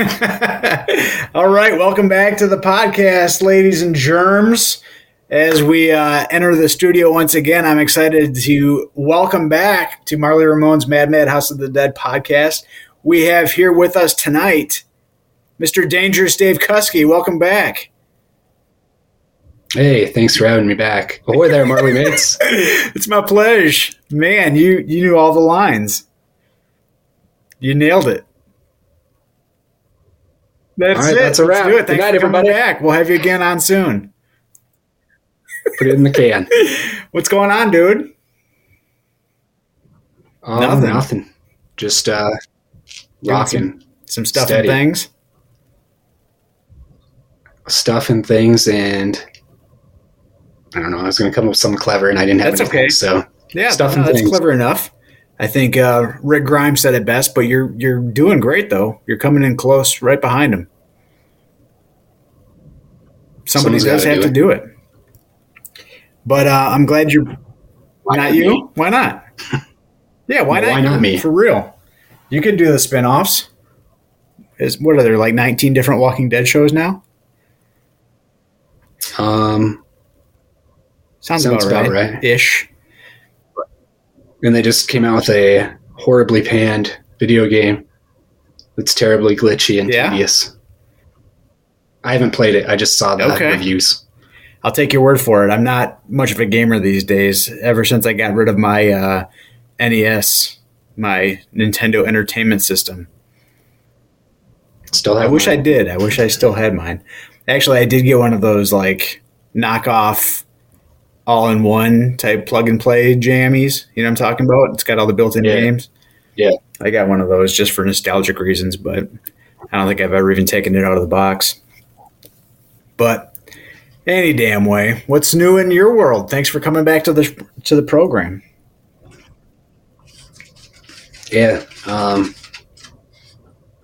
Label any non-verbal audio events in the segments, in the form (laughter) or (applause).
(laughs) All right, welcome back to the podcast, ladies and germs. As we uh, enter the studio once again, I'm excited to welcome back to Marly Ramone's Mad Mad House of the Dead podcast. We have here with us tonight Mr. Dangerous Dave Kuskie. Welcome back. Hey, thanks for having me back. Ahoy there, Marly mates. (laughs) it's my pleasure. Man, you, you knew all the lines. You nailed it. That's All right, it. that's a wrap. Let's do it. Good Thanks night, for coming everybody. back. We'll have you again on soon. Put it in the can. (laughs) What's going on, dude? Um, Nothing. nothing. Just uh, rocking Some stuff Steady. and things. stuff and things, and I don't know. I was going to come up with something clever, and I didn't have That's anything. okay. So Yeah, Stuff no, and that's things. clever enough. I think uh, Rick Grimes said it best, but you're you're doing great though. You're coming in close, right behind him. Somebody Someone's does have do to do it. But uh, I'm glad you're Why not not you. me? Why not? (laughs) Yeah, why Well, not? why not me? For real, you can do the spin-offs. Is what are there like 19 different Walking Dead shows now? um, Sounds, Sounds about, about right. right. Ish. And they just came out with a horribly panned video game that's terribly glitchy and Yeah? tedious. I haven't played it. I just saw the Okay. reviews. I'll take your word for it. I'm not much of a gamer these days. Ever since I got rid of my uh, NES, my Nintendo Entertainment System. Still, I wish I did. I wish I still had mine. Actually, I did get one of those like knockoff, all-in-one type plug-and-play jammies. You know what I'm talking about? It's got all the built-in Yeah. games. Yeah. I got one of those just for nostalgic reasons, but I don't think I've ever even taken it out of the box. But any damn way, what's new in your world? Thanks for coming back to the to the program. Yeah. Um,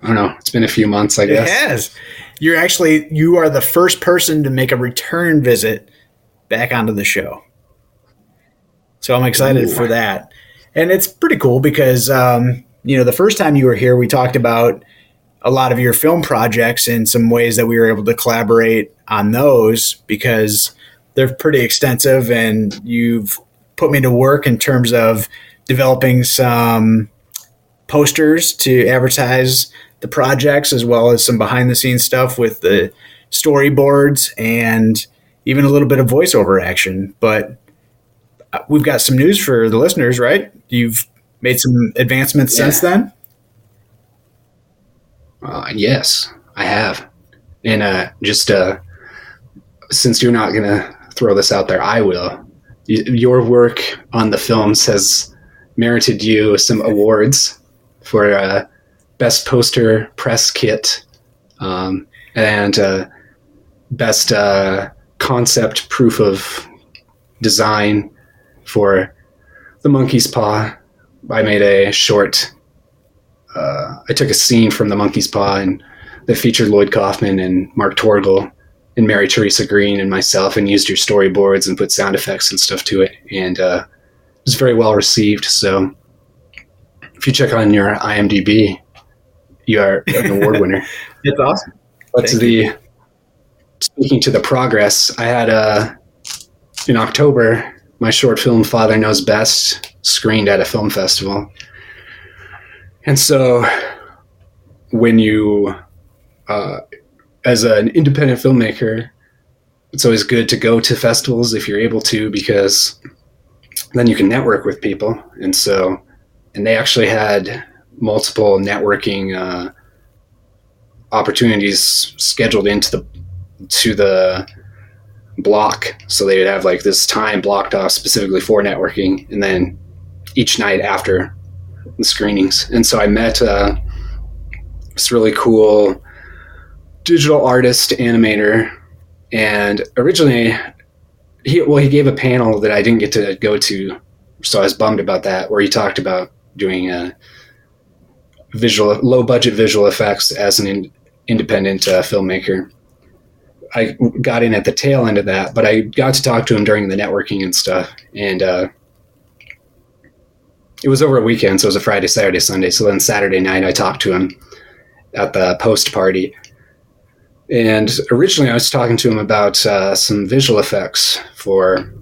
I don't know. It's been a few months, I It guess. has. You're actually you are the first person to make a return visit back onto the show. So I'm excited Ooh. for that. And it's pretty cool because um, you know, the first time you were here we talked about a lot of your film projects and some ways that we were able to collaborate on those because they're pretty extensive and you've put me to work in terms of developing some posters to advertise the projects as well as some behind the scenes stuff with the storyboards and even a little bit of voiceover action. But uh, we've got some news for the listeners, right? You've made some advancements Yeah. since then. Uh, yes, I have. And uh, just uh, since you're not going to throw this out there, I will. Y- Your work on the films has merited you some awards for uh, best poster press kit um, and uh, best uh, concept proof of design for the monkey's paw. I made a short uh, I took a scene from the Monkey's Paw and that featured Lloyd Kaufman and Mark Torgl and Mary Teresa Green and myself and used your storyboards and put sound effects and stuff to it. And uh, it was very well received. So if you check on your IMDb, you are an award winner. (laughs) It's awesome. But to the speaking to the progress, I had uh, in October my short film "Father Knows Best" screened at a film festival, and so when you, uh, as an independent filmmaker, it's always good to go to festivals if you're able to because then you can network with people, and so and they actually had multiple networking uh, opportunities scheduled into the to the block. So they would have like this time blocked off specifically for networking and then each night after the screenings. And so i met uh, this really cool digital artist animator and originally he well he gave a panel that i didn't get to go to so i was bummed about that where he talked about doing a visual low budget visual effects as an in, independent uh, filmmaker I got in at the tail end of that, but I got to talk to him during the networking and stuff. And uh, it was over a weekend, so it was a Friday, Saturday, Sunday. So then Saturday night, I talked to him at the post party. And originally, I was talking to him about uh, some visual effects for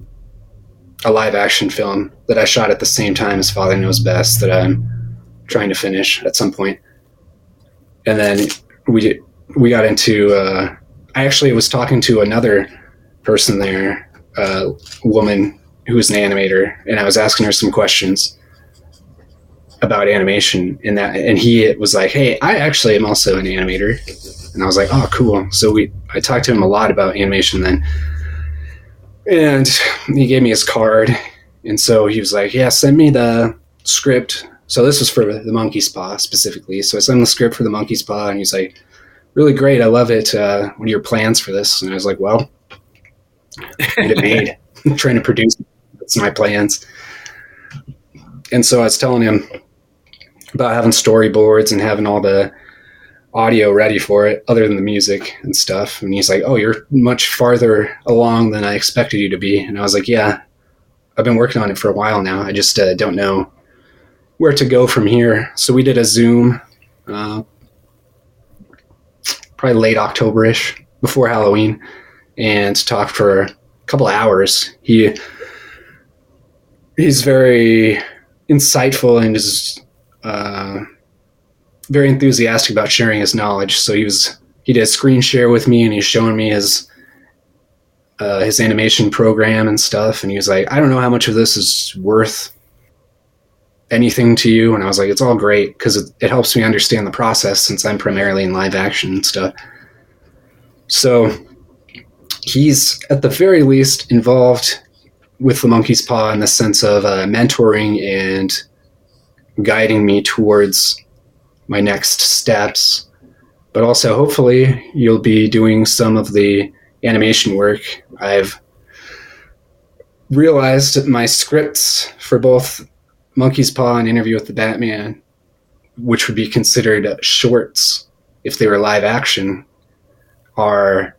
a live action film that I shot at the same time as Father Knows Best that I'm trying to finish at some point. And then we we got into uh, I actually was talking to another person there, a woman who was an animator, and I was asking her some questions about animation and that and he was like hey i actually am also an animator. And i was like oh cool. So we i talked to him a lot about animation then. And he gave me his card and so he was like yeah send me the script. So this was for the monkey's paw specifically. So i sent him the script for the monkey's paw and he's like really great. I love it. Uh, what are your plans for this? And I was like, well, get it made. I'm trying to produce. That's my plans. And so I was telling him about having storyboards and having all the audio ready for it, other than the music and stuff. And he's like, "Oh, you're much farther along than I expected you to be." And I was like, "Yeah, I've been working on it for a while now. I just uh, don't know where to go from here." So we did a Zoom uh, probably late October-ish before Halloween and talked for a couple hours. He he's very insightful and is uh, very enthusiastic about sharing his knowledge. So he was he did a screen share with me and he's showing me his uh, his animation program and stuff. And he was like, I don't know how much of this is worth anything to you? And I was like, it's all great because it, it helps me understand the process since I'm primarily in live action and stuff. So he's at the very least involved with the monkey's paw in the sense of uh, mentoring and guiding me towards my next steps. But also, hopefully, you'll be doing some of the animation work. I've realized my scripts for both Monkey's Paw and Interview with the Batman, which would be considered shorts if they were live action, are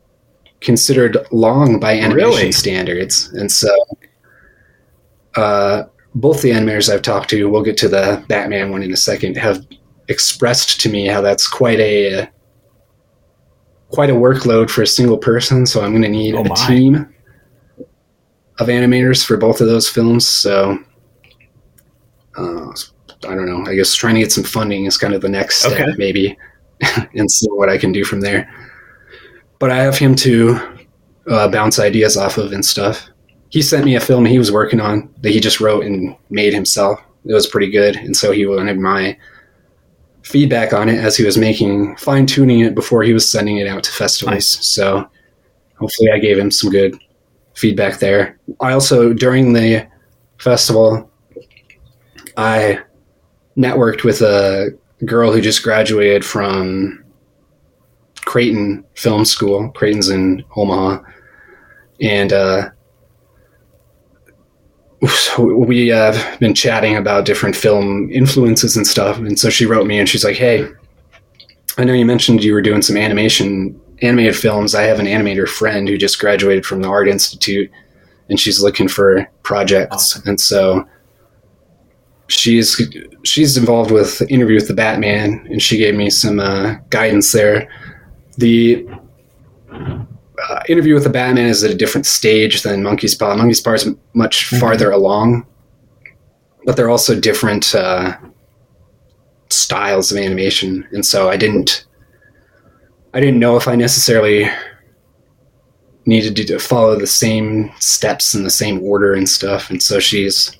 considered long by animation really? standards. And so, uh, both the animators I've talked to, we'll get to the Batman one in a second, have expressed to me how that's quite a quite a workload for a single person. So I'm going to need oh a team of animators for both of those films. So uh, I don't know. I guess trying to get some funding is kind of the next step, okay. maybe, (laughs) and see what I can do from there. But I have him to uh, bounce ideas off of and stuff. He sent me a film he was working on that he just wrote and made himself. It was pretty good, and so he wanted my feedback on it as he was making fine tuning it before he was sending it out to festivals. Nice. So hopefully, I gave him some good feedback there. I also during the festival I networked with a girl who just graduated from Creighton Film School. Creighton's in Omaha, and uh, so we have been chatting about different film influences and stuff. And so she wrote me, and she's like, "Hey, I know you mentioned you were doing some animation animated films. I have an animator friend who just graduated from the Art Institute, and she's looking for projects, awesome. and so she's she's involved with Interview with the Batman, and she gave me some uh, guidance there. The uh, Interview with the Batman is at a different stage than Monkey's Paw. Monkey's Paw is much mm-hmm. farther along, but they're also different uh, styles of animation, and so I didn't I didn't know if I necessarily needed to follow the same steps in the same order and stuff, and so she's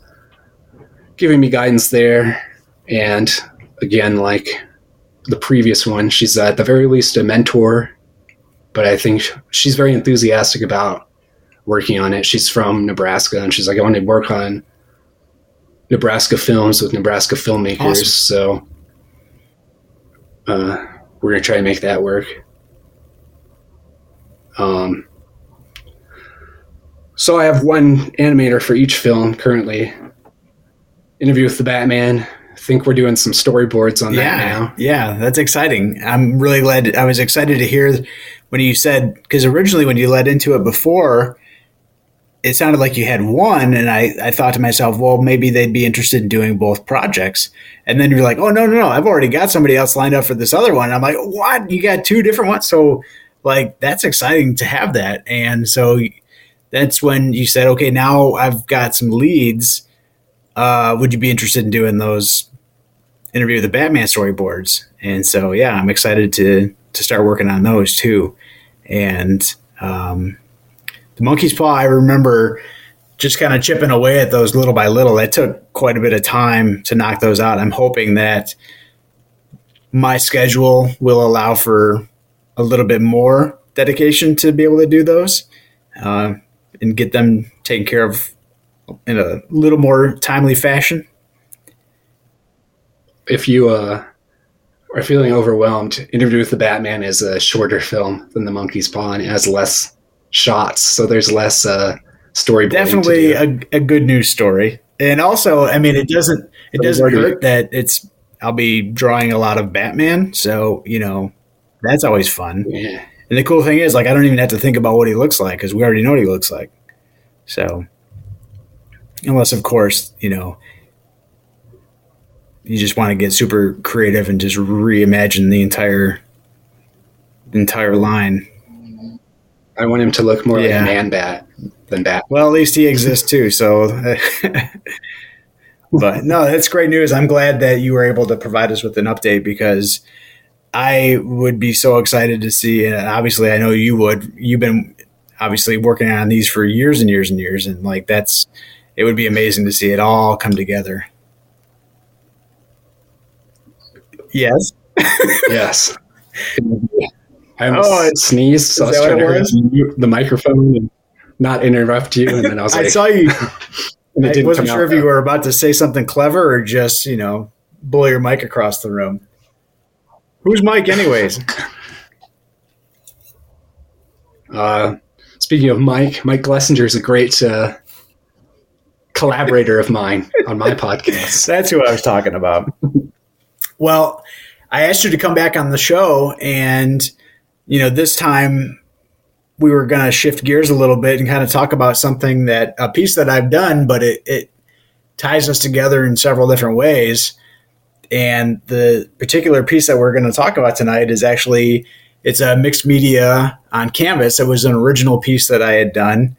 giving me guidance there. And again, like the previous one, she's at the very least a mentor, but I think she's very enthusiastic about working on it. She's from Nebraska, and she's like, I want to work on Nebraska films with Nebraska filmmakers. Awesome. So uh, we're gonna try to make that work. Um, so I have one animator for each film currently. Interview with the Batman. I think we're doing some storyboards on yeah, that now. Yeah, that's exciting. I'm really glad. I was excited to hear when you said because originally when you led into it before, it sounded like you had one, and I, I thought to myself, well, maybe they'd be interested in doing both projects. And then you're like, oh no, no, no, I've already got somebody else lined up for this other one. I'm like, what? You got two different ones? So like that's exciting to have that. And so that's when you said, okay, now I've got some leads. Uh, would you be interested in doing those interview with the Batman storyboards? And so, yeah, I'm excited to to start working on those too. And um, the Monkey's Paw, I remember just kind of chipping away at those little by little. It took quite a bit of time to knock those out. I'm hoping that my schedule will allow for a little bit more dedication to be able to do those uh, and get them taken care of in a little more timely fashion. If you uh, are feeling overwhelmed, Interview with the Batman is a shorter film than The Monkey's Paw and it has less shots, so there's less uh, story. Definitely a, a good news story, and also, I mean, it doesn't it doesn't hurt that it's I'll be drawing a lot of Batman, so you know that's always fun. Yeah. And the cool thing is, like, I don't even have to think about what he looks like because we already know what he looks like. So, unless, of course, you know, you just want to get super creative and just reimagine the entire entire line. I want him to look more yeah. like Man Bat than Bat. Well, at least he exists too. So, (laughs) but no, that's great news. I'm glad that you were able to provide us with an update because I would be so excited to see, and obviously I know you would. You've been obviously working on these for years and years and years, and like that's it would be amazing to see it all come together. Yes. yes. (laughs) I almost oh, sneezed, so I was trying to mute the microphone and not interrupt you. And then I was like, I saw you. (laughs) I wasn't sure if you were about to say something clever or just, you know, blow your mic across the room. Who's Mike, anyways? (laughs) uh, speaking of Mike, Mike Glessinger is a great uh, collaborator of mine on my podcast. (laughs) That's who I was talking about. well, I asked you to come back on the show, and you know, this time we were going to shift gears a little bit and kind of talk about something that a piece that I've done, but it, it ties us together in several different ways. And the particular piece that we're going to talk about tonight is actually it's a mixed media on canvas. It was an original piece that I had done,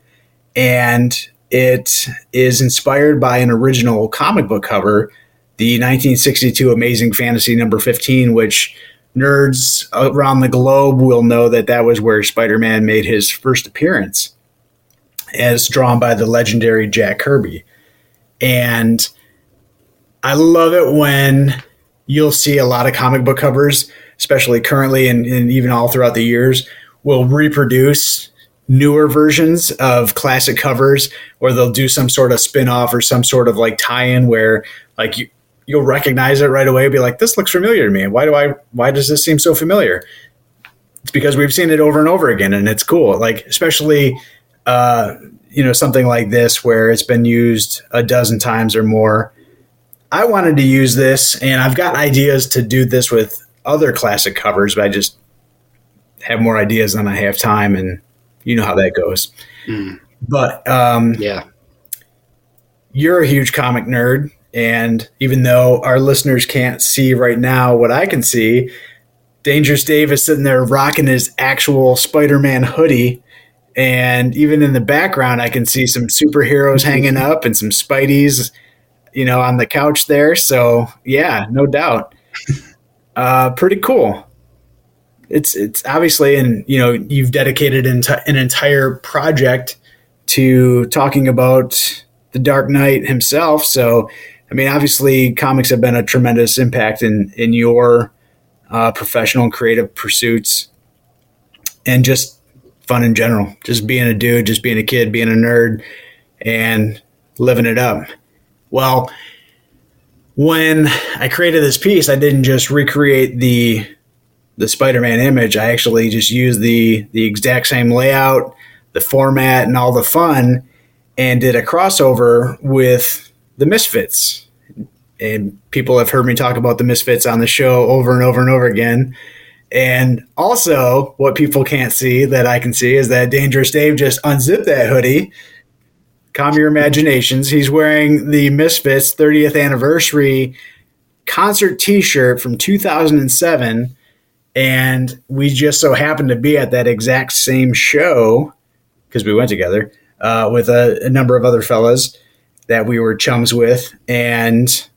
and it is inspired by an original comic book cover, the 1962 Amazing Fantasy number 15, which nerds around the globe will know that that was where Spider-Man made his first appearance, as drawn by the legendary Jack Kirby, and I love it when you'll see a lot of comic book covers, especially currently and, and even all throughout the years, will reproduce newer versions of classic covers or they'll do some sort of spin-off or some sort of like tie-in where like you, you'll recognize it right away be like this looks familiar to me. Why do i why does this seem so familiar? It's because we've seen it over and over again and it's cool. Like especially uh you know something like this where it's been used a dozen times or more. I wanted to use this, and I've got ideas to do this with other classic covers, but I just have more ideas than I have time, and you know how that goes. Mm. But um, Yeah. you're a huge comic nerd, and even though our listeners can't see right now what I can see, Dangerous Dave is sitting there rocking his actual Spider-Man hoodie. And even in the background, I can see some superheroes (laughs) hanging up and some Spideys, you know, on the couch there. So yeah, no doubt, (laughs) uh, pretty cool. It's it's obviously, and you know, you've dedicated enti- an entire project to talking about the Dark Knight himself. So, I mean, obviously, comics have been a tremendous impact in in your uh, professional and creative pursuits, and just fun in general. Just being a dude, just being a kid, being a nerd, and living it up. Well, when I created this piece, I didn't just recreate the the Spider-Man image. I actually just used the the exact same layout, the format, and all the fun, and did a crossover with the Misfits. And people have heard me talk about the Misfits on the show over and over and over again. And also, what people can't see that I can see is that Dangerous Dave just unzipped that hoodie. Calm your imaginations. He's wearing the Misfits 30th anniversary concert t shirt from 2007. And we just so happened to be at that exact same show because we went together uh, with a, a number of other fellas that we were chums with and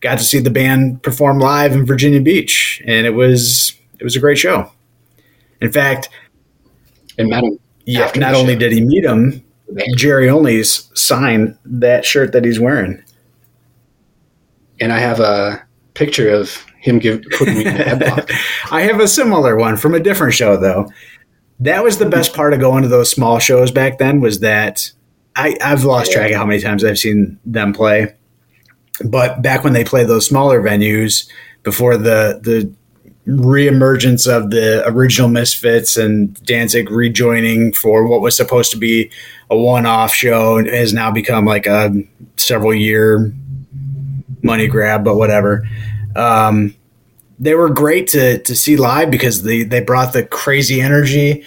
got to see the band perform live in Virginia Beach. And it was it was a great show. In fact, And Madam, yeah, not only show. did he meet him, Jerry Only's signed that shirt that he's wearing. and I have a picture of him give, putting me in a headlock. (laughs) I have a similar one from a different show though. That was the best part of going to those small shows back then was that I, I've lost track of how many times I've seen them play. But back when they played those smaller venues before the the reemergence of the original Misfits and Danzig rejoining for what was supposed to be a one-off show and has now become like a several year money grab, but whatever. Um, they were great to to see live because they they brought the crazy energy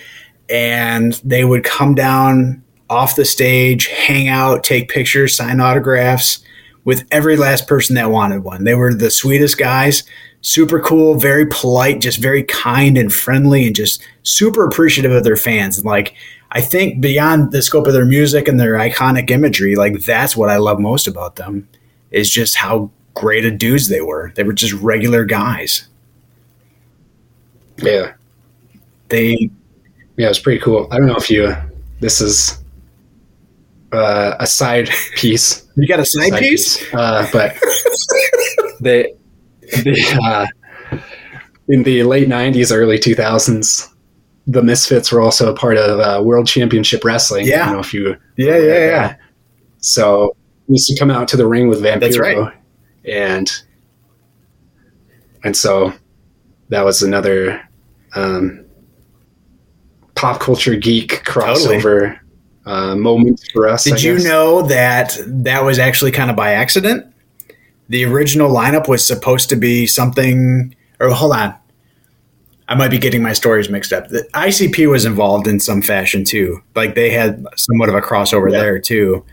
and they would come down off the stage, hang out, take pictures, sign autographs with every last person that wanted one. They were the sweetest guys, super cool, very polite, just very kind and friendly and just super appreciative of their fans. And like I think beyond the scope of their music and their iconic imagery, like that's what I love most about them is just how great of dudes they were. They were just regular guys. Yeah. They Yeah, it's pretty cool. I don't know if you, this is uh, a side (laughs) piece. you got a side, piece? Uh, but (laughs) they, the, uh, in the late 90s, early 2000s, the Misfits were also a part of uh, World Championship Wrestling. I Yeah. don't know if you Yeah, yeah, yeah. So we used to come out to the ring with Vampiro. That's right. And and so that was another um, pop culture geek crossover uh, moment for us. Did you know that that was actually kind of by accident? The original lineup was supposed to be something. Or hold on, I might be getting my stories mixed up. The ICP was involved in some fashion too. Like they had somewhat of a crossover Yeah. there too.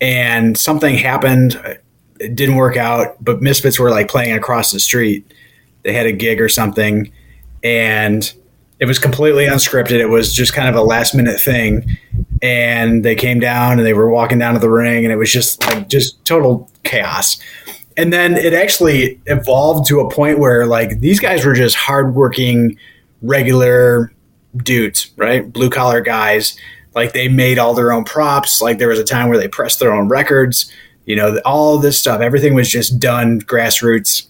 And something happened. It didn't work out, but Misfits were like playing across the street. They had a gig or something, and it was completely unscripted. It was just kind of a last minute thing and they came down and they were walking down to the ring and it was just like just total chaos. And then it actually evolved to a point where like these guys were just hardworking regular dudes right? Blue collar guys. Like they made all their own props. Like there was a time where they pressed their own records you know all this stuff everything was just done grassroots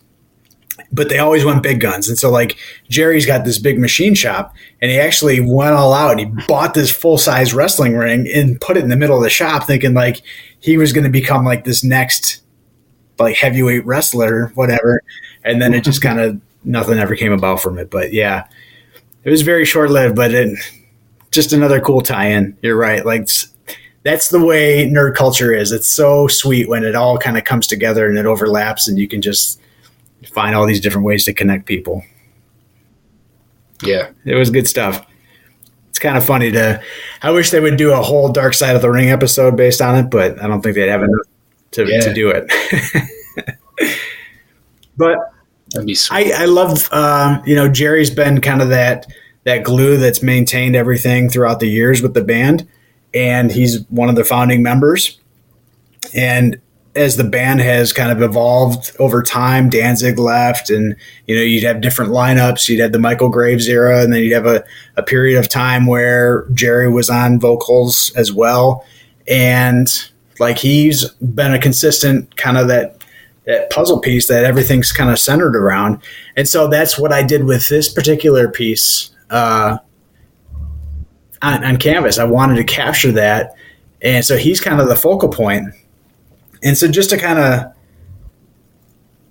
but they always want big guns. And so like Jerry's got this big machine shop and he actually went all out and he bought this full size wrestling ring and put it in the middle of the shop thinking like he was going to become like this next like heavyweight wrestler, whatever. And then it just (laughs) kind of nothing ever came about from it. But yeah, it was very short lived, but it just another cool tie in. You're right. Like that's the way nerd culture is. It's so sweet when it all kind of comes together and it overlaps and you can just find all these different ways to connect people. Yeah. It was good stuff. It's kind of funny to. I wish they would do a whole Dark Side of the Ring episode based on it, but I don't think they'd have enough to, Yeah. to do it. (laughs) but That'd be sweet. I, I love, uh, you know, Jerry's been kind of that that glue that's maintained everything throughout the years with the band, and he's one of the founding members. And as the band has kind of evolved over time, Danzig left, and you know, you'd have different lineups. You'd have the Michael Graves era, and then you'd have a, a period of time where Jerry was on vocals as well. And like he's been a consistent kind of that that puzzle piece that everything's kind of centered around. And so that's what I did with this particular piece uh, on, on canvas. I wanted to capture that. And so he's kind of the focal point. And so just to kind of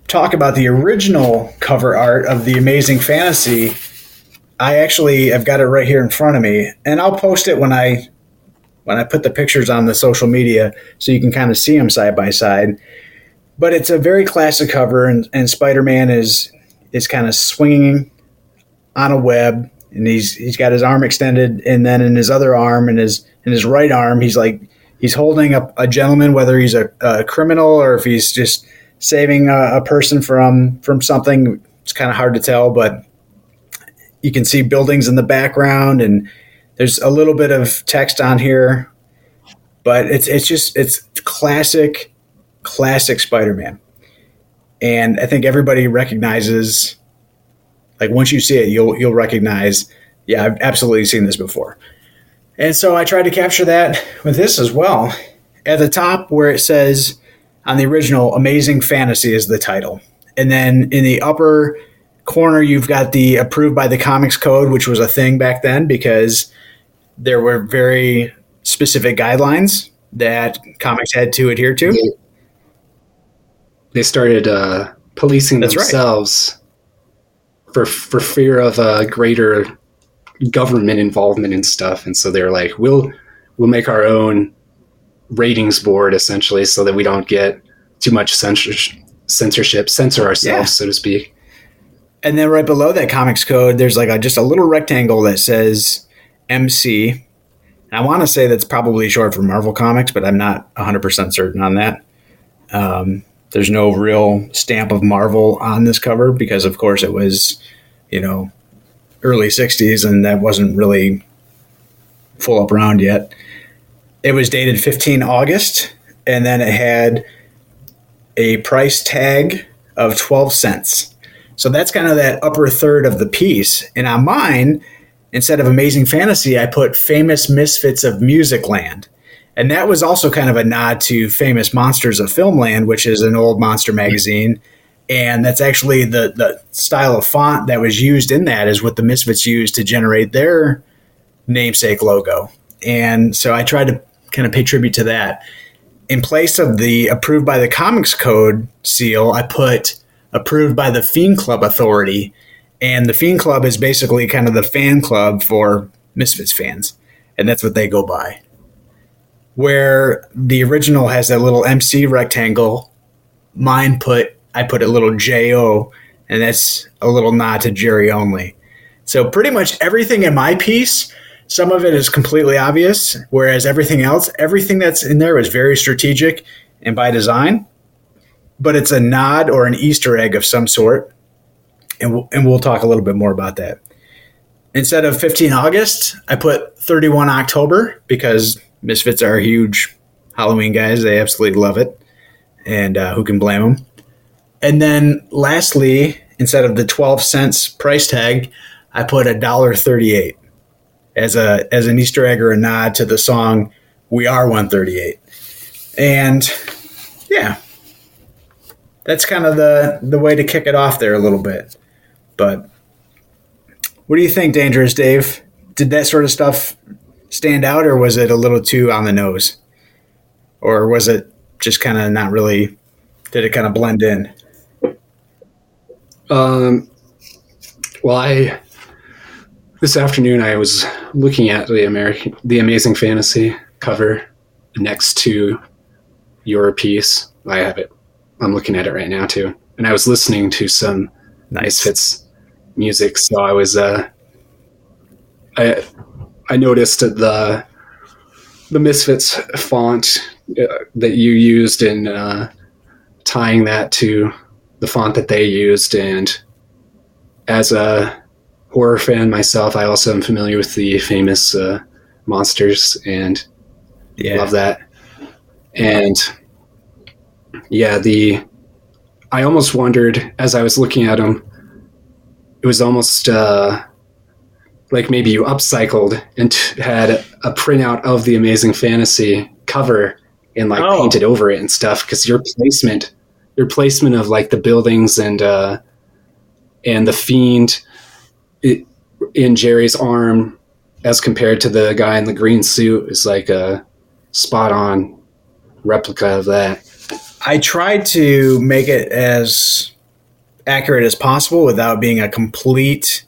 talk about the original cover art of the Amazing Fantasy, I actually have got it right here in front of me, and I'll post it when I when I put the pictures on the social media so you can kind of see them side by side but it's a very classic cover and, and spider-man is is kind of swinging on a web and he's he's got his arm extended and then in his other arm and his in his right arm he's like he's holding a, a gentleman whether he's a, a criminal or if he's just saving a, a person from from something it's kind of hard to tell but you can see buildings in the background and there's a little bit of text on here but it's it's just it's classic classic Spider-Man. And I think everybody recognizes like once you see it you'll you'll recognize yeah, I've absolutely seen this before. And so I tried to capture that with this as well. At the top where it says on the original Amazing Fantasy is the title. And then in the upper corner you've got the approved by the Comics Code, which was a thing back then because there were very specific guidelines that comics had to adhere to. they started uh, policing That's themselves for for fear of a greater government involvement and stuff. And so they're like, we'll we'll make our own ratings board essentially, so that we don't get too much censorship, censorship, censor ourselves, Yeah. so to speak. And then right below that comics code, there's like a, just a little rectangle that says MC. And I want to say that's probably short for Marvel Comics, but I'm not 100% certain on that. Um, there's no real stamp of Marvel on this cover because, of course, it was, you know, early 60s and that wasn't really full up around yet. It was dated 15 August and then it had a price tag of 12 cents. So that's kind of that upper third of the piece. And on mine, instead of Amazing Fantasy, I put Famous Misfits of Musicland. And that was also kind of a nod to Famous Monsters of Filmland, which is an old monster magazine. And that's actually the, the style of font that was used in that is what the Misfits used to generate their namesake logo. And so I tried to kind of pay tribute to that. In place of the approved by the Comics Code seal, I put approved by the Fiend Club Authority. And the Fiend Club is basically kind of the fan club for Misfits fans. And that's what they go by. Where the original has that little MC rectangle, mine put, I put a little JO, and that's a little nod to Jerry Only. So pretty much everything in my piece, some of it is completely obvious, whereas everything else, everything that's in there is very strategic and by design but it's a nod or an Easter egg of some sort. And we'll, and we'll talk a little bit more about that. Instead of 15 August, I put 31 October because Misfits are huge Halloween guys. They absolutely love it. And uh, who can blame them? And then lastly, instead of the 12 cents price tag, I put a dollar 38 as a as an Easter egg or a nod to the song "We Are 138." And yeah, that's kind of the the way to kick it off there a little bit. But what do you think, Dangerous Dave? Did that sort of stuff stand out, or was it a little too on the nose, or was it just kind of not really? Did it kind of blend in? Um, well, I this afternoon I was looking at the American, the Amazing Fantasy cover next to your piece. I have it. I'm looking at it right now too, and I was listening to some Nice. fits music. So I was uh, I I noticed the the Misfits font uh, that you used in uh, tying that to the font that they used, and as a horror fan myself, I also am familiar with the famous uh, monsters and Yeah. love that. And yeah, the I almost wondered as I was looking at them, it was almost uh, like maybe you upcycled and t- had a printout of the Amazing Fantasy cover and like Oh. painted over it and stuff because your placement, your placement of like the buildings and uh, and the fiend it, in Jerry's arm as compared to the guy in the green suit is like a spot on replica of that. I tried to make it as accurate as possible without being a complete,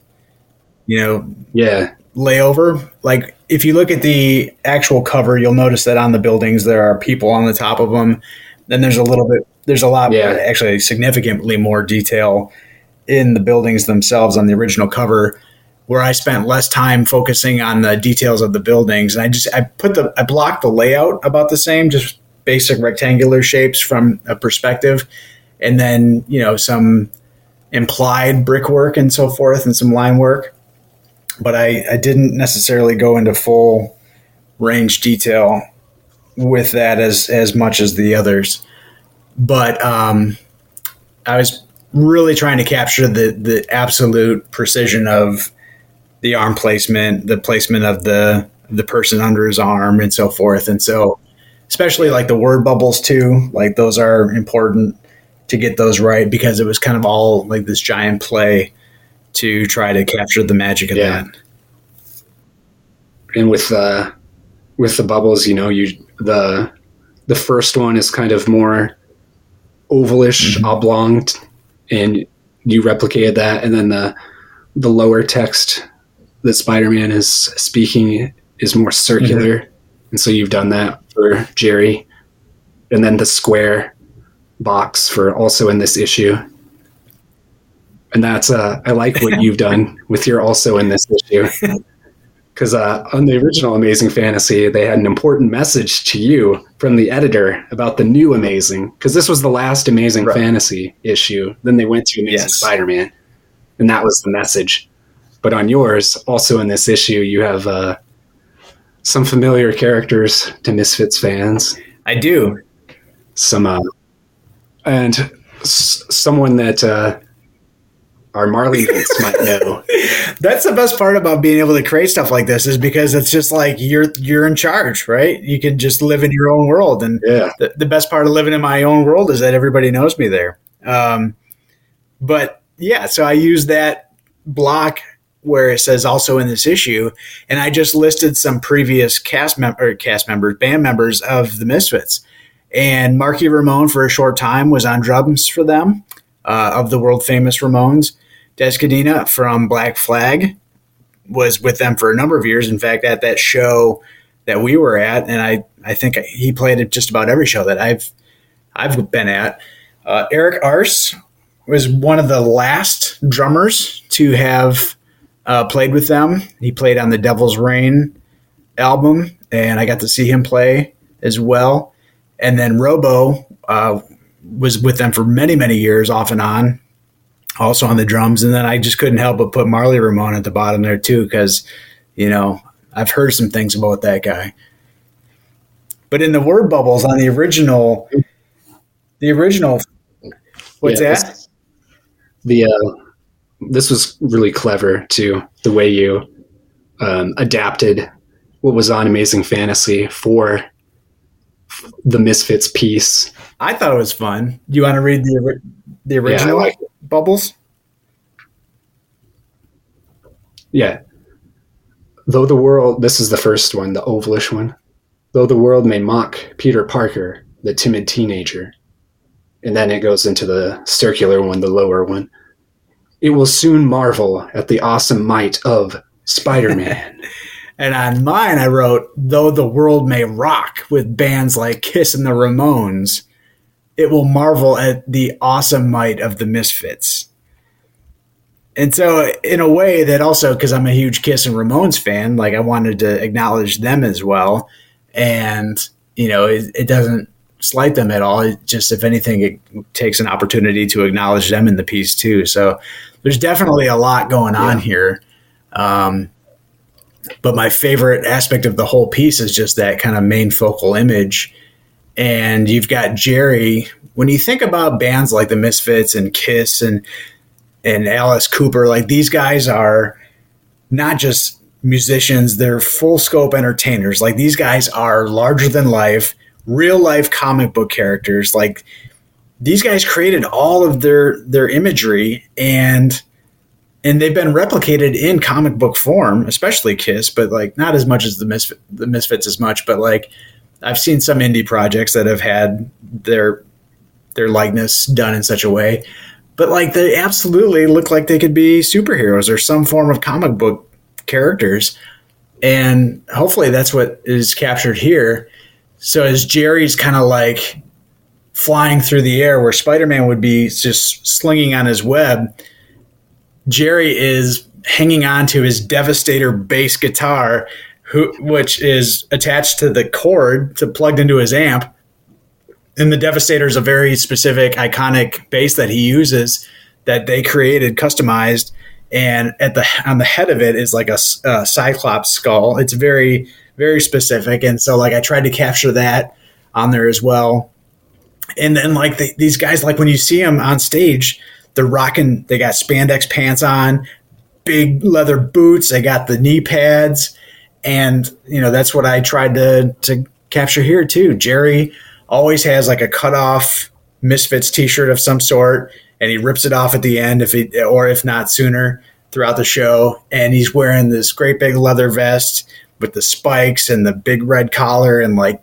you know, Yeah, layover. Like if you look at the actual cover, you'll notice that on the buildings there are people on the top of them. Then there's a little bit, there's a lot, Yeah. actually significantly more detail in the buildings themselves on the original cover. Where I spent less time focusing on the details of the buildings, and I just I put the I blocked the layout about the same, just basic rectangular shapes from a perspective, and then you know some implied brickwork and so forth, and some line work but I, I didn't necessarily go into full range detail with that as as much as the others. But um, I was really trying to capture the the absolute precision of the arm placement, the placement of the the person under his arm, and so forth. And so, especially like the word bubbles too, like those are important to get those right because it was kind of all like this giant play to try to capture the magic of Yeah. that. and with uh, with the bubbles, you know, you the the first one is kind of more ovalish, oblong, and you replicated that, and then the the lower text that Spider-Man is speaking is more circular, and so you've done that for Jerry, and then the square box for also in this issue. And that's uh, I like what you've done with your also in this issue (laughs) because uh, on the original Amazing Fantasy, they had an important message to you from the editor about the new Amazing, because this was the last Amazing Right. Fantasy issue. Then they went to Amazing Yes. Spider-Man, and that was the message. But on yours, also in this issue, you have uh, some familiar characters to Misfits fans. I do. Some uh, and s- someone that uh, our Marly mates might know. (laughs) That's the best part about being able to create stuff like this is because it's just like you're you're in charge, right? You can just live in your own world, and Yeah, the, the best part of living in my own world is that everybody knows me there. Um, but yeah, so I use that block where it says also in this issue, and I just listed some previous cast member cast members, band members of the Misfits, and Marky Ramone for a short time was on drums for them uh, of the world famous Ramones. Dez Cadena from Black Flag was with them for a number of years. In fact, at that show that we were at, and I, I think he played at just about every show that I've I've been at. Uh, Eric Arce was one of the last drummers to have uh, played with them. He played on the Devil's Rain album, and I got to see him play as well. And then Robo uh, was with them for many, many years, off and on, also on the drums. And then I just couldn't help but put Marly Ramon at the bottom there too, because you know I've heard some things about that guy. But in the word bubbles on the original, the original, what's Yeah, that? this- The uh, this was really clever too. The way you um, adapted what was on Amazing Fantasy for the Misfits piece. I thought it was fun. Do you want to read the the Yeah, I original like bubbles? Yeah. Though the world, this is the first one, the ovalish one. Though the world may mock Peter Parker, the timid teenager. And then it goes into the circular one, the lower one. It will soon marvel at the awesome might of Spider Man. (laughs) And on mine, I wrote, though the world may rock with bands like Kiss and the Ramones, it will marvel at the awesome might of the Misfits. and so in a way that also because I'm a huge Kiss and Ramones fan, like I wanted to acknowledge them as well, and you know it, it doesn't slight them at all. It just if anything, it takes an opportunity to acknowledge them in the piece too. So there's definitely a lot going on Yeah. here. Um, but my favorite aspect of the whole piece is just that kind of main focal image. And you've got Jerry. When you think about bands like the Misfits and Kiss and and Alice Cooper, like these guys are not just musicians, they're full scope entertainers. Like these guys are larger than life, real life comic book characters. Like these guys created all of their their imagery and and they've been replicated in comic book form, especially Kiss, but like not as much as the Misfit, the Misfits as much, but like I've seen some indie projects that have had their their likeness done in such a way, but like they absolutely look like they could be superheroes or some form of comic book characters, and hopefully that's what is captured here. So as Jerry's kind of like flying through the air, where Spider Man would be just slinging on his web, Jerry is hanging on to his Devastator bass guitar, who, which is attached to the cord to plugged into his amp. And the Devastator is a very specific, iconic bass that he uses that they created, customized, and at the on the head of it is like a, a Cyclops skull. It's very, very specific, and so like I tried to capture that on there as well. And then like the, these guys, like when you see them on stage, they're rocking. They got spandex pants on, big leather boots. They got the knee pads, and you know that's what I tried to to capture here too. Jerry always has like a cutoff Misfits T-shirt of some sort, and he rips it off at the end if he or if not sooner throughout the show. And he's wearing this great big leather vest with the spikes and the big red collar, and like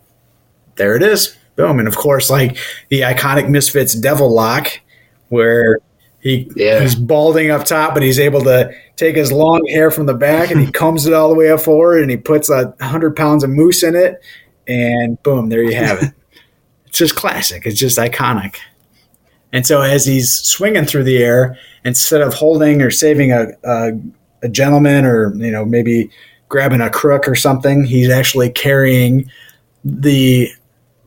there it is, boom. And of course, like the iconic Misfits Devil Lock, where he Yeah. he's balding up top, but he's able to take his long hair from the back and he (laughs) combs it all the way up forward, and he puts a hundred pounds of mousse in it, and boom, there you have it. (laughs) it's just classic. It's just iconic. And so as he's swinging through the air, instead of holding or saving a, a, a gentleman or you know maybe grabbing a crook or something, he's actually carrying the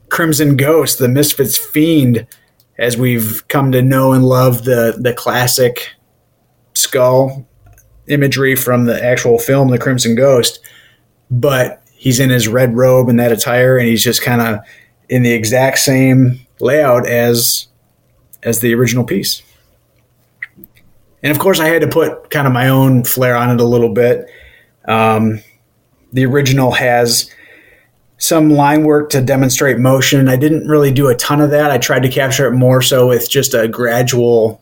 Crimson Ghost, the Misfits fiend, as we've come to know and love the the classic skull imagery from the actual film, The Crimson Ghost. But he's in his red robe and that attire, and he's just kind of in the exact same layout as as the original piece. And of course, I had to put kind of my own flair on it a little bit. Um, the original has some line work to demonstrate motion. I didn't really do a ton of that. I tried to capture it more so with just a gradual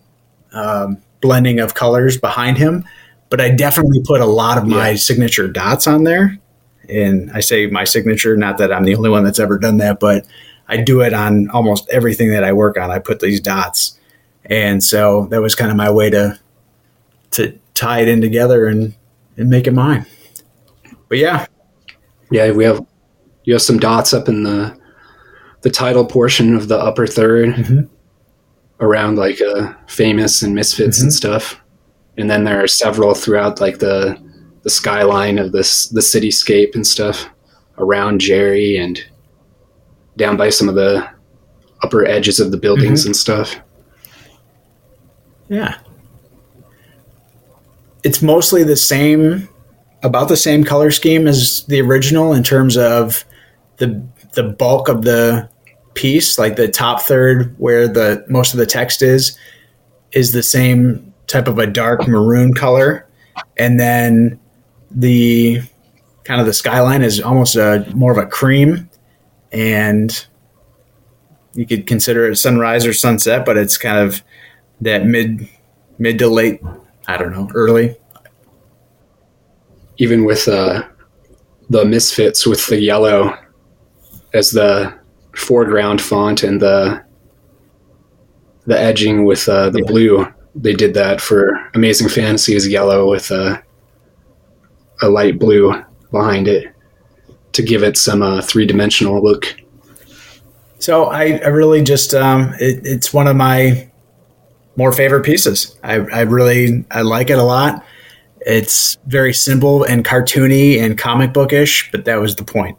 um, blending of colors behind him. But I definitely put a lot of my Yeah. signature dots on there. And I say my signature, not that I'm the only one that's ever done that, but I do it on almost everything that I work on. I put these dots. And so that was kind of my way to to tie it in together and, and make it mine. But yeah, Yeah, we have you have some dots up in the the title portion of the upper 3rd Mhm. around like uh, famous and misfits and Mhm. stuff, and then there are several throughout like the the skyline of this the cityscape and stuff around Jerry and down by some of the upper edges of the buildings and stuff. Yeah. It's mostly the same, about the same color scheme as the original in terms of the the bulk of the piece, like the top third where the most of the text is, is the same type of a dark maroon color, and then the kind of the skyline is almost a more of a cream, and you could consider it sunrise or sunset, but it's kind of that mid mid to late i don't know early. Even with uh, the misfits with the yellow as the foreground font and the the edging with uh, the Yeah. blue. They did that for Amazing Fantasy is yellow with a a light blue behind it to give it some uh, three dimensional look. so i, I really just um, it, it's one of my more favorite pieces. I, I really I like it a lot. It's very simple and cartoony and comic bookish, but that was the point.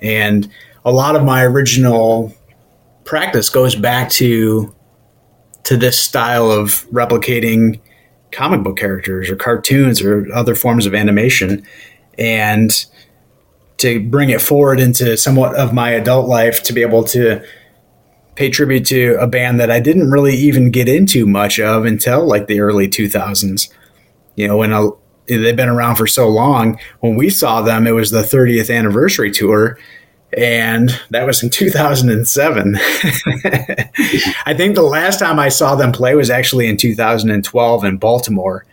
And a lot of my original practice goes back to to this style of replicating comic book characters or cartoons or other forms of animation and to bring it forward into somewhat of my adult life to be able to pay tribute to a band that I didn't really even get into much of until like the early 2000s. You know, when I, they've been around for so long. When we saw them, it was the 30th anniversary tour, and that was in 2007. (laughs) I think the last time I saw them play was actually in 2012 in Baltimore,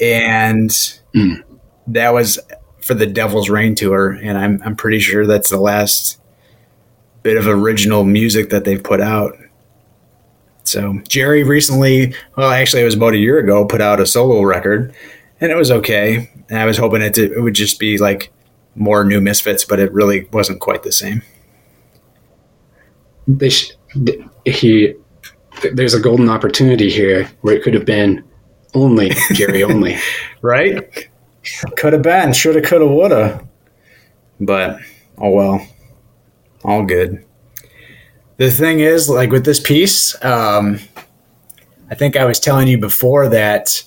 and mm. that was for the Devil's Rain tour, and I'm I'm pretty sure that's the last bit of original music that they've put out. So Jerry recently, well, actually, it was about a year ago, put out a solo record, and it was okay. And I was hoping it, to, it would just be like more new Misfits, but it really wasn't quite the same. They sh- he, there's a golden opportunity here where it could have been only Jerry (laughs) only, right? Could have been, shoulda, coulda, woulda, but oh well, all good. The thing is, like with this piece, um, I think I was telling you before that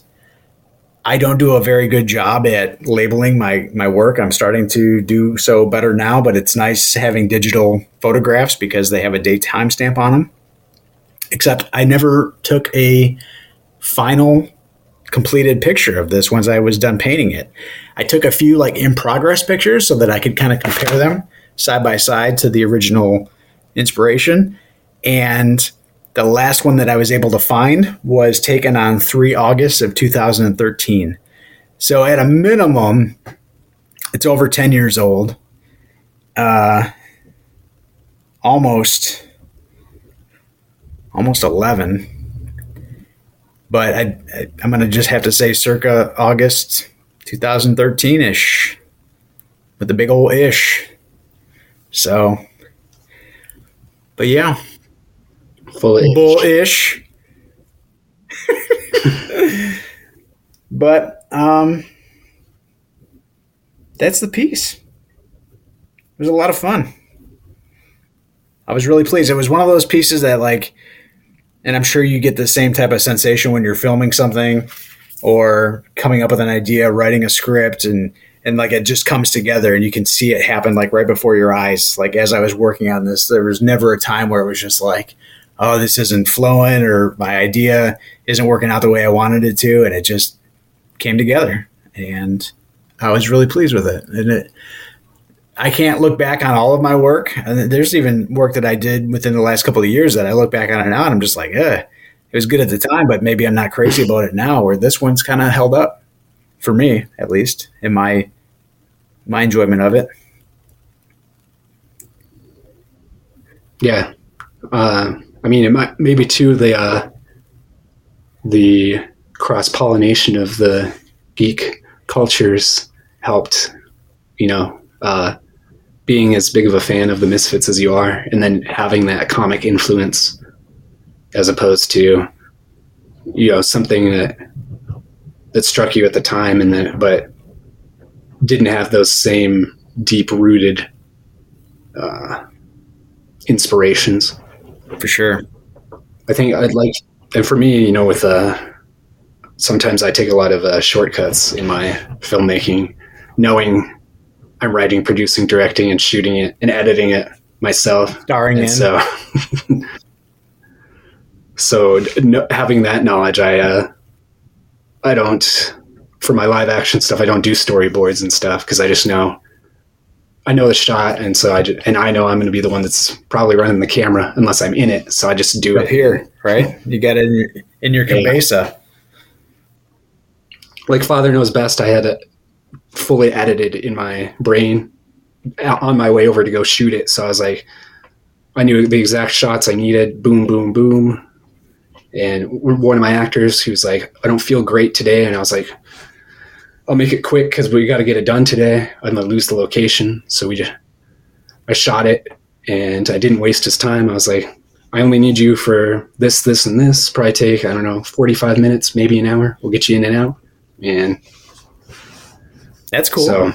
I don't do a very good job at labeling my my work. I'm starting to do so better now, but it's nice having digital photographs because they have a date timestamp on them. Except I never took a final completed picture of this once I was done painting it. I took a few like in progress pictures so that I could kind of compare them side by side to the original inspiration and the last one that I was able to find was taken on 3 August of 2013. So at a minimum, it's over 10 years old. Uh, almost almost 11. But I, I'm going to just have to say circa August 2013 ish with the big old ish. So, but yeah, Fully. Bullish. but um, that's the piece. It was a lot of fun. I was really pleased. It was one of those pieces that, like, and I'm sure you get the same type of sensation when you're filming something or coming up with an idea, writing a script, and and like it just comes together and you can see it happen like right before your eyes. Like as I was working on this, there was never a time where it was just like, oh, this isn't flowing or my idea isn't working out the way I wanted it to. And it just came together. And I was really pleased with it. And it, I can't look back on all of my work. And there's even work that I did within the last couple of years that I look back on it now and I'm just like, eh, it was good at the time, but maybe I'm not crazy about it now. Where this one's kind of held up for me, at least in my my enjoyment of it. Yeah, uh, I mean, it might maybe too the uh, the cross pollination of the geek cultures helped. You know, uh, being as big of a fan of the Misfits as you are, and then having that comic influence, as opposed to you know something that that struck you at the time, and then but didn't have those same deep rooted uh, inspirations for sure. I think I'd like, and for me, you know, with uh, sometimes I take a lot of uh, shortcuts in my filmmaking, knowing I'm writing, producing, directing, and shooting it and editing it myself. Starring and in. So, (laughs) so no, having that knowledge, I uh, I don't for my live action stuff. I don't do storyboards and stuff because I just know I know the shot, and so I just, and I know I'm going to be the one that's probably running the camera unless I'm in it. So I just do Up it here, right? You got it in your, in your cabeza. Like Father Knows Best, I had it fully edited in my brain on my way over to go shoot it. So I was like, I knew the exact shots I needed. Boom, boom, boom. And one of my actors who's like, I don't feel great today, and I was like, I'll make it quick because we got to get it done today. I'm gonna lose the location, so we just I shot it and I didn't waste his time. I was like, I only need you for this, this, and this. Probably take I don't know, forty five minutes, maybe an hour. We'll get you in and out, and That's cool. so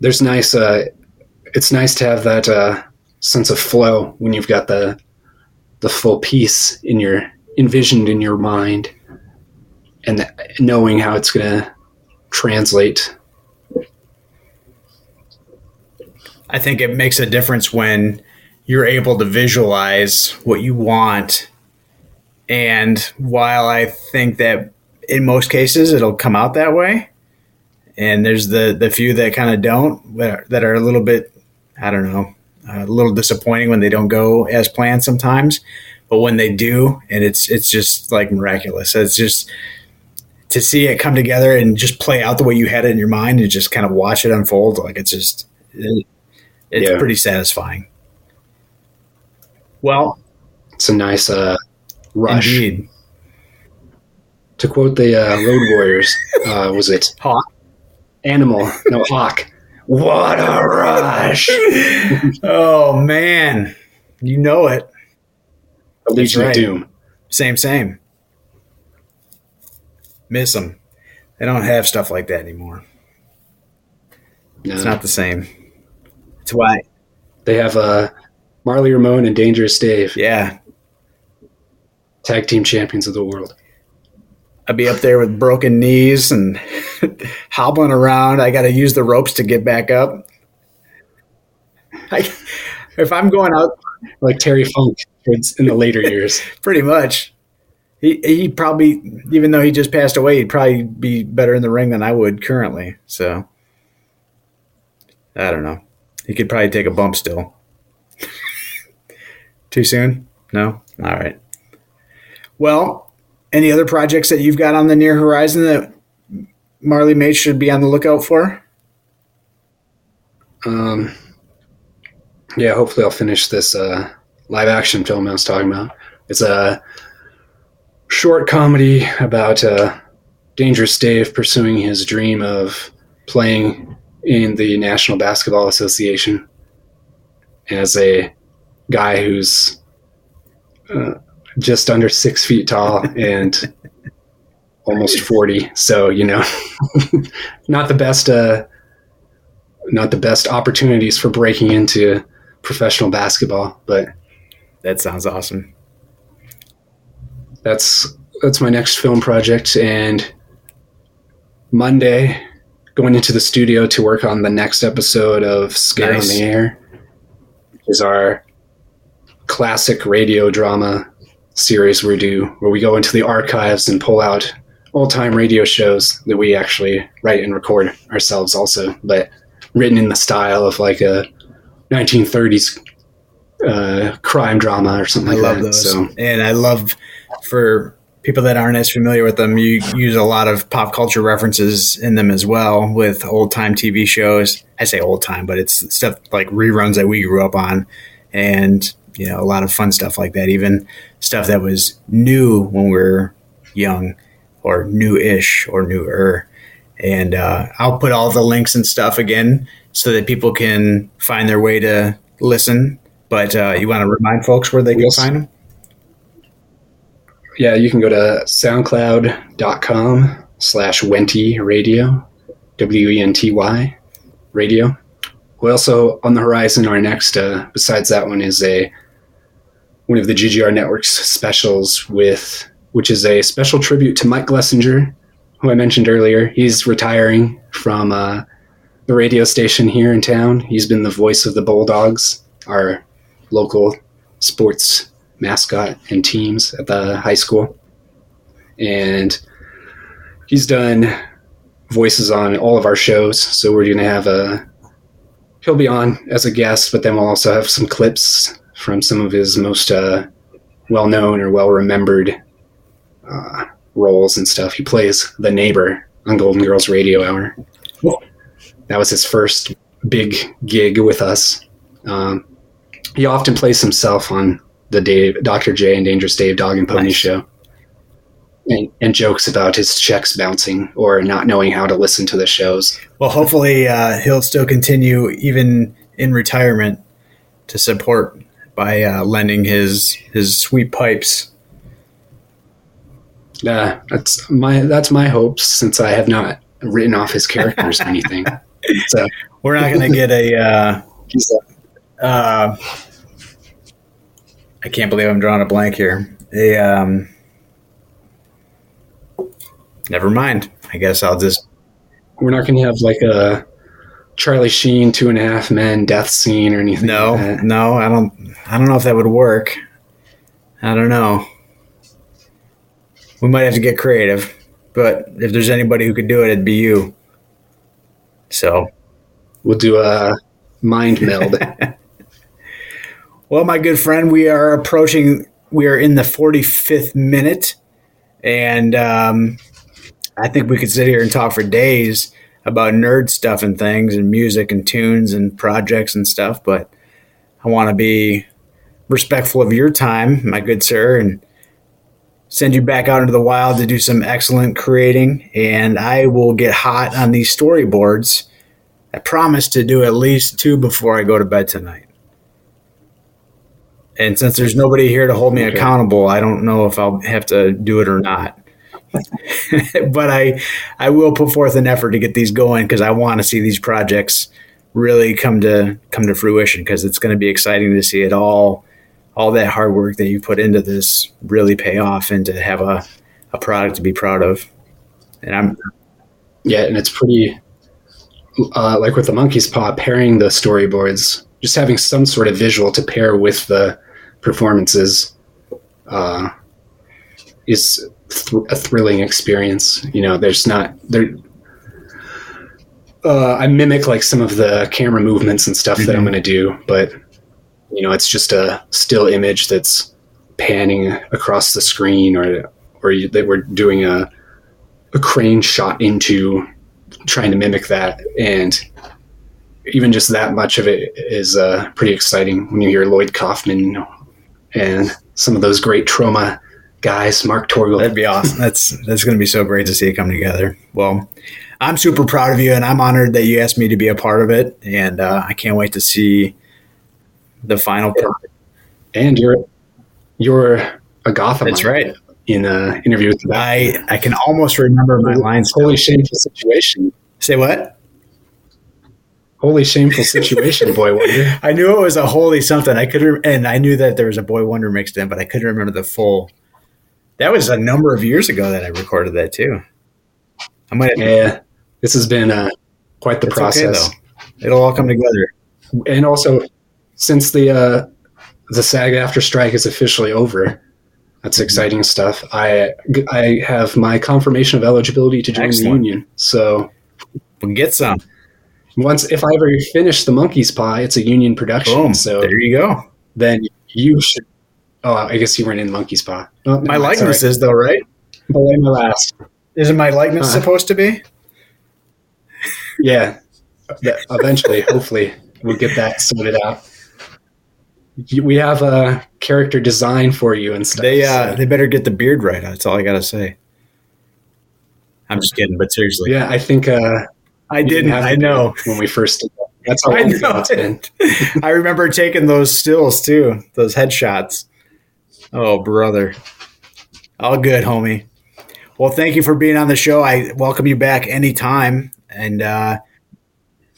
there's nice. Uh, it's nice to have that uh, sense of flow when you've got the the full piece in your envisioned in your mind, and knowing how it's going to translate. I think it makes a difference when you're able to visualize what you want. And while I think that in most cases it'll come out that way, and there's the the few that kind of don't that are a little bit I don't know a little disappointing when they don't go as planned sometimes, but when they do, and it's it's just like miraculous. It's just to see it come together and just play out the way you had it in your mind and just kind of watch it unfold like it's just it, it's Yeah. pretty satisfying. Well, It's a nice uh, rush. indeed. To quote the uh, Road Warriors, uh, was it Hawk. Animal? No, Hawk. What a rush! (laughs) Oh man, you know it. Legion right. of Doom. Same, same. Miss them. They don't have stuff like that anymore. No. It's not the same. It's why, They have uh, Marly Ramone and Dangerous Dave, yeah. tag team champions of the world. I'd be up there with broken knees and (laughs) hobbling around. I got to use the ropes to get back up. I, (laughs) if I'm going out, Like Terry Funk in the later years. (laughs) pretty much, he he probably, even though he just passed away, he'd probably be better in the ring than I would currently. So I don't know. He could probably take a bump still. (laughs) Too soon? No. All right. Well, any other projects that you've got on the near horizon that Marly Mates should be on the lookout for? Um, yeah, hopefully I'll finish this uh, live action film I was talking about. It's a short comedy about uh, Dangerous Dave pursuing his dream of playing in the National Basketball Association as a guy who's uh, just under six feet tall and (laughs) almost 40. So, you know, (laughs) not the best. Uh, not the best opportunities for breaking into professional basketball, but That sounds awesome. That's that's my next film project and Monday going into the studio to work on the next episode of Scare Nice. on the Air which is our classic radio drama series we do where we go into the archives and pull out old time radio shows that we actually write and record ourselves also but written in the style of like a 1930s uh, crime drama or something like that. I like love that those. so And I love for people that aren't as familiar with them, you use a lot of pop culture references in them as well with old time TV shows. I say old time, but it's stuff like reruns that we grew up on and you know, a lot of fun stuff like that. Even stuff that was new when we were young or new-ish or newer. And uh, I'll put all the links and stuff again so that people can find their way to listen. But uh, you want to remind folks where they can find them? Yeah, you can go to soundcloud.com slash Wenty Radio, W E N T Y radio. We also, on the horizon, our next, uh, besides that one, is a one of the GGR Network's specials with, which is a special tribute to Mike Glessinger, who I mentioned earlier. He's retiring from uh, the radio station here in town. He's been the voice of the Bulldogs, our local sports mascot and teams at the high school. And he's done voices on all of our shows. So we're going to have a, he'll be on as a guest, but then we'll also have some clips from some of his most uh, well known or well remembered uh, roles and stuff. He plays the neighbor on Golden Girls Radio Hour. That was his first big gig with us. Um, he often plays himself on the Dave, Dr. J and Dangerous Dave Dog and Pony Nice. show. And, and jokes about his checks bouncing or not knowing how to listen to the shows. Well, hopefully uh, he'll still continue even in retirement to support by uh, lending his his sweet pipes. Yeah, that's my that's my hopes since I have not written off his characters or anything. (laughs) So We're not going to get a. Uh, (laughs) uh, I can't believe I'm drawing a blank here. A um, never mind. I guess I'll just we're not going to have like a Charlie Sheen two and a half men death scene or anything. no, like no. I don't. I don't know if that would work. I don't know. We might have to get creative, but if there's anybody who could do it, it'd be you. So, we'll do a mind meld. (laughs) well, my good friend, we are approaching. We are in the 45th minute, and um, I think we could sit here and talk for days about nerd stuff and things, and music and tunes and projects and stuff. But I want to be respectful of your time, my good sir, and send you back out into the wild to do some excellent creating. And I will get hot on these storyboards. I promise to do at least two before I go to bed tonight. And since there's nobody here to hold me Okay. accountable, I don't know if I'll have to do it or not. (laughs) but I I will put forth an effort to get these going because I want to see these projects really come to come to fruition because it's going to be exciting to see it all all that hard work that you put into this really pay off and to have a, a product to be proud of. And I'm yeah, and it's pretty uh, like with the monkey's paw pairing the storyboards, just having some sort of visual to pair with the performances uh, is th- a thrilling experience. You know, there's not there. Uh, I mimic like some of the camera movements and stuff that I'm Mhm. going to do, but you know, it's just a still image that's panning across the screen, or or you, that we're doing a a crane shot into trying to mimic that and even just that much of it is uh, pretty exciting when you hear Lloyd Kaufman and some of those great Troma guys, Mark Torgl. That'd be awesome. That's that's going to be so great to see it come together. Well, I'm super proud of you, and I'm honored that you asked me to be a part of it, and uh, I can't wait to see the final product. and you're you're a Gotham. That's right. In an interview with the I I can almost remember my lines. Holy shameful situation. Say what? Holy shameful situation, boy wonder. (laughs) I knew it was a holy something. I could, re- and I knew that there was a Boy Wonder mixed in, but I couldn't remember the full. That was a number of years ago that I recorded that too. I might. Have, Yeah, this has been uh, quite the okay, process. though. It'll all come together. and also since the uh, the SAG-AFTRA strike is officially over, that's exciting stuff. I I have my confirmation of eligibility to join Excellent. the union. So We'll get some. Once if I ever finish the Monkey's Pie, it's a union production. Boom. So there you go. then you should. Oh, I guess you weren't in Monkey's Paw. Oh, My likeness is though, right? Belay my last. Isn't my likeness Uh. supposed to be? Yeah. Eventually, hopefully, we'll get that sorted out. We have a character design for you and stuff. They uh, so- they better get the beard right. That's all I gotta say. I'm just kidding, but seriously, yeah, I think uh, I we didn't. I know. when we first did that. That's how (laughs) I know. been. (laughs) I remember taking those stills too, those headshots. Oh, brother. All good, homie. Well, thank you for being on the show. I welcome you back anytime. And uh,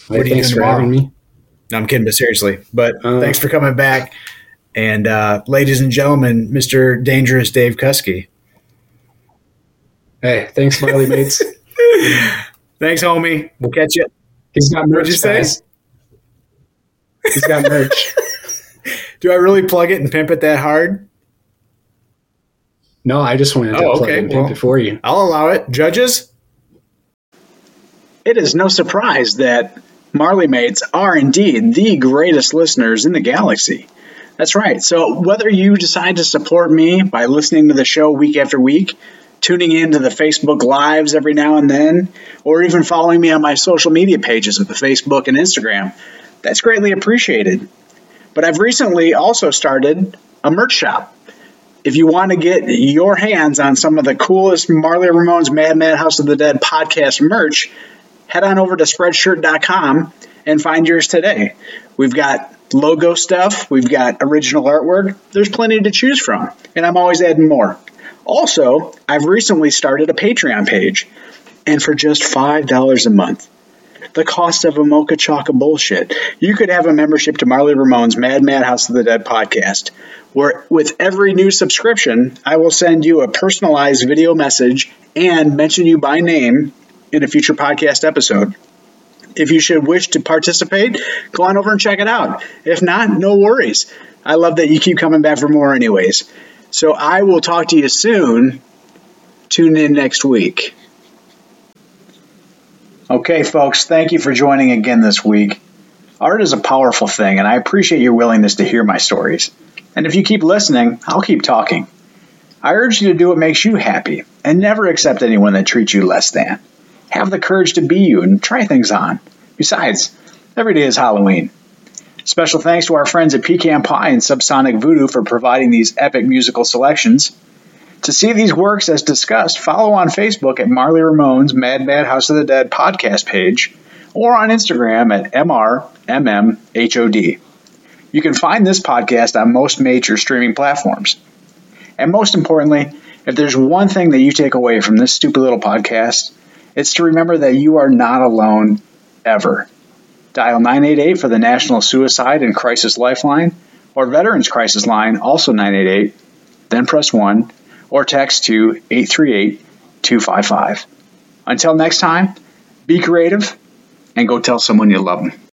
What are you Thanks doing tomorrow? having me. no, I'm kidding, but seriously. But Uh. thanks for coming back. And uh, ladies and gentlemen, Mr. Dangerous Dave Kuskie. Hey, thanks, Marly mates. (laughs) Thanks, homie. We'll catch you. He's got merch. What'd you say? He's got merch. Do I really plug it and pimp it that hard? No, I just wanted to Oh, plug okay, and pimp well. it for you. I'll allow it. Judges? It is no surprise that Marly Mates are indeed the greatest listeners in the galaxy. That's right. So, whether you decide to support me by listening to the show week after week, tuning in to the Facebook Lives every now and then, or even following me on my social media pages of the Facebook and Instagram, that's greatly appreciated. But I've recently also started a merch shop. If you want to get your hands on some of the coolest Marly Ramone's Mad Mad House of the Dead podcast merch, head on over to spreadshirt.com and find yours today. We've got logo stuff, we've got original artwork. There's plenty to choose from, and I'm always adding more. Also, I've recently started a Patreon page, and for just $5 a month, the cost of a mocha chocolate bullshit, you could have a membership to Marly Ramone's Mad Mad House of the Dead podcast, where with every new subscription, I will send you a personalized video message and mention you by name in a future podcast episode. If you should wish to participate, go on over and check it out. If not, no worries. I love that you keep coming back for more, anyways. So I will talk to you soon. Tune in next week. Okay, folks, thank you for joining again this week. Art is a powerful thing, and I appreciate your willingness to hear my stories. And if you keep listening, I'll keep talking. I urge you to do what makes you happy, and never accept anyone that treats you less than. Have the courage to be you and try things on. Besides, every day is Halloween. Special thanks to our friends at Pecan Pie and Subsonic Voodoo for providing these epic musical selections. To see these works as discussed, follow on Facebook at Marly Ramone's Mad Mad House of the Dead podcast page or on Instagram at MRMMHOD. You can find this podcast on most major streaming platforms. And most importantly, if there's one thing that you take away from this stupid little podcast, it's to remember that you are not alone ever. Dial 988 for the National Suicide and Crisis Lifeline or Veterans Crisis Line, also 988, then press 1 or text to 838 255. Until next time, be creative and go tell someone you love them.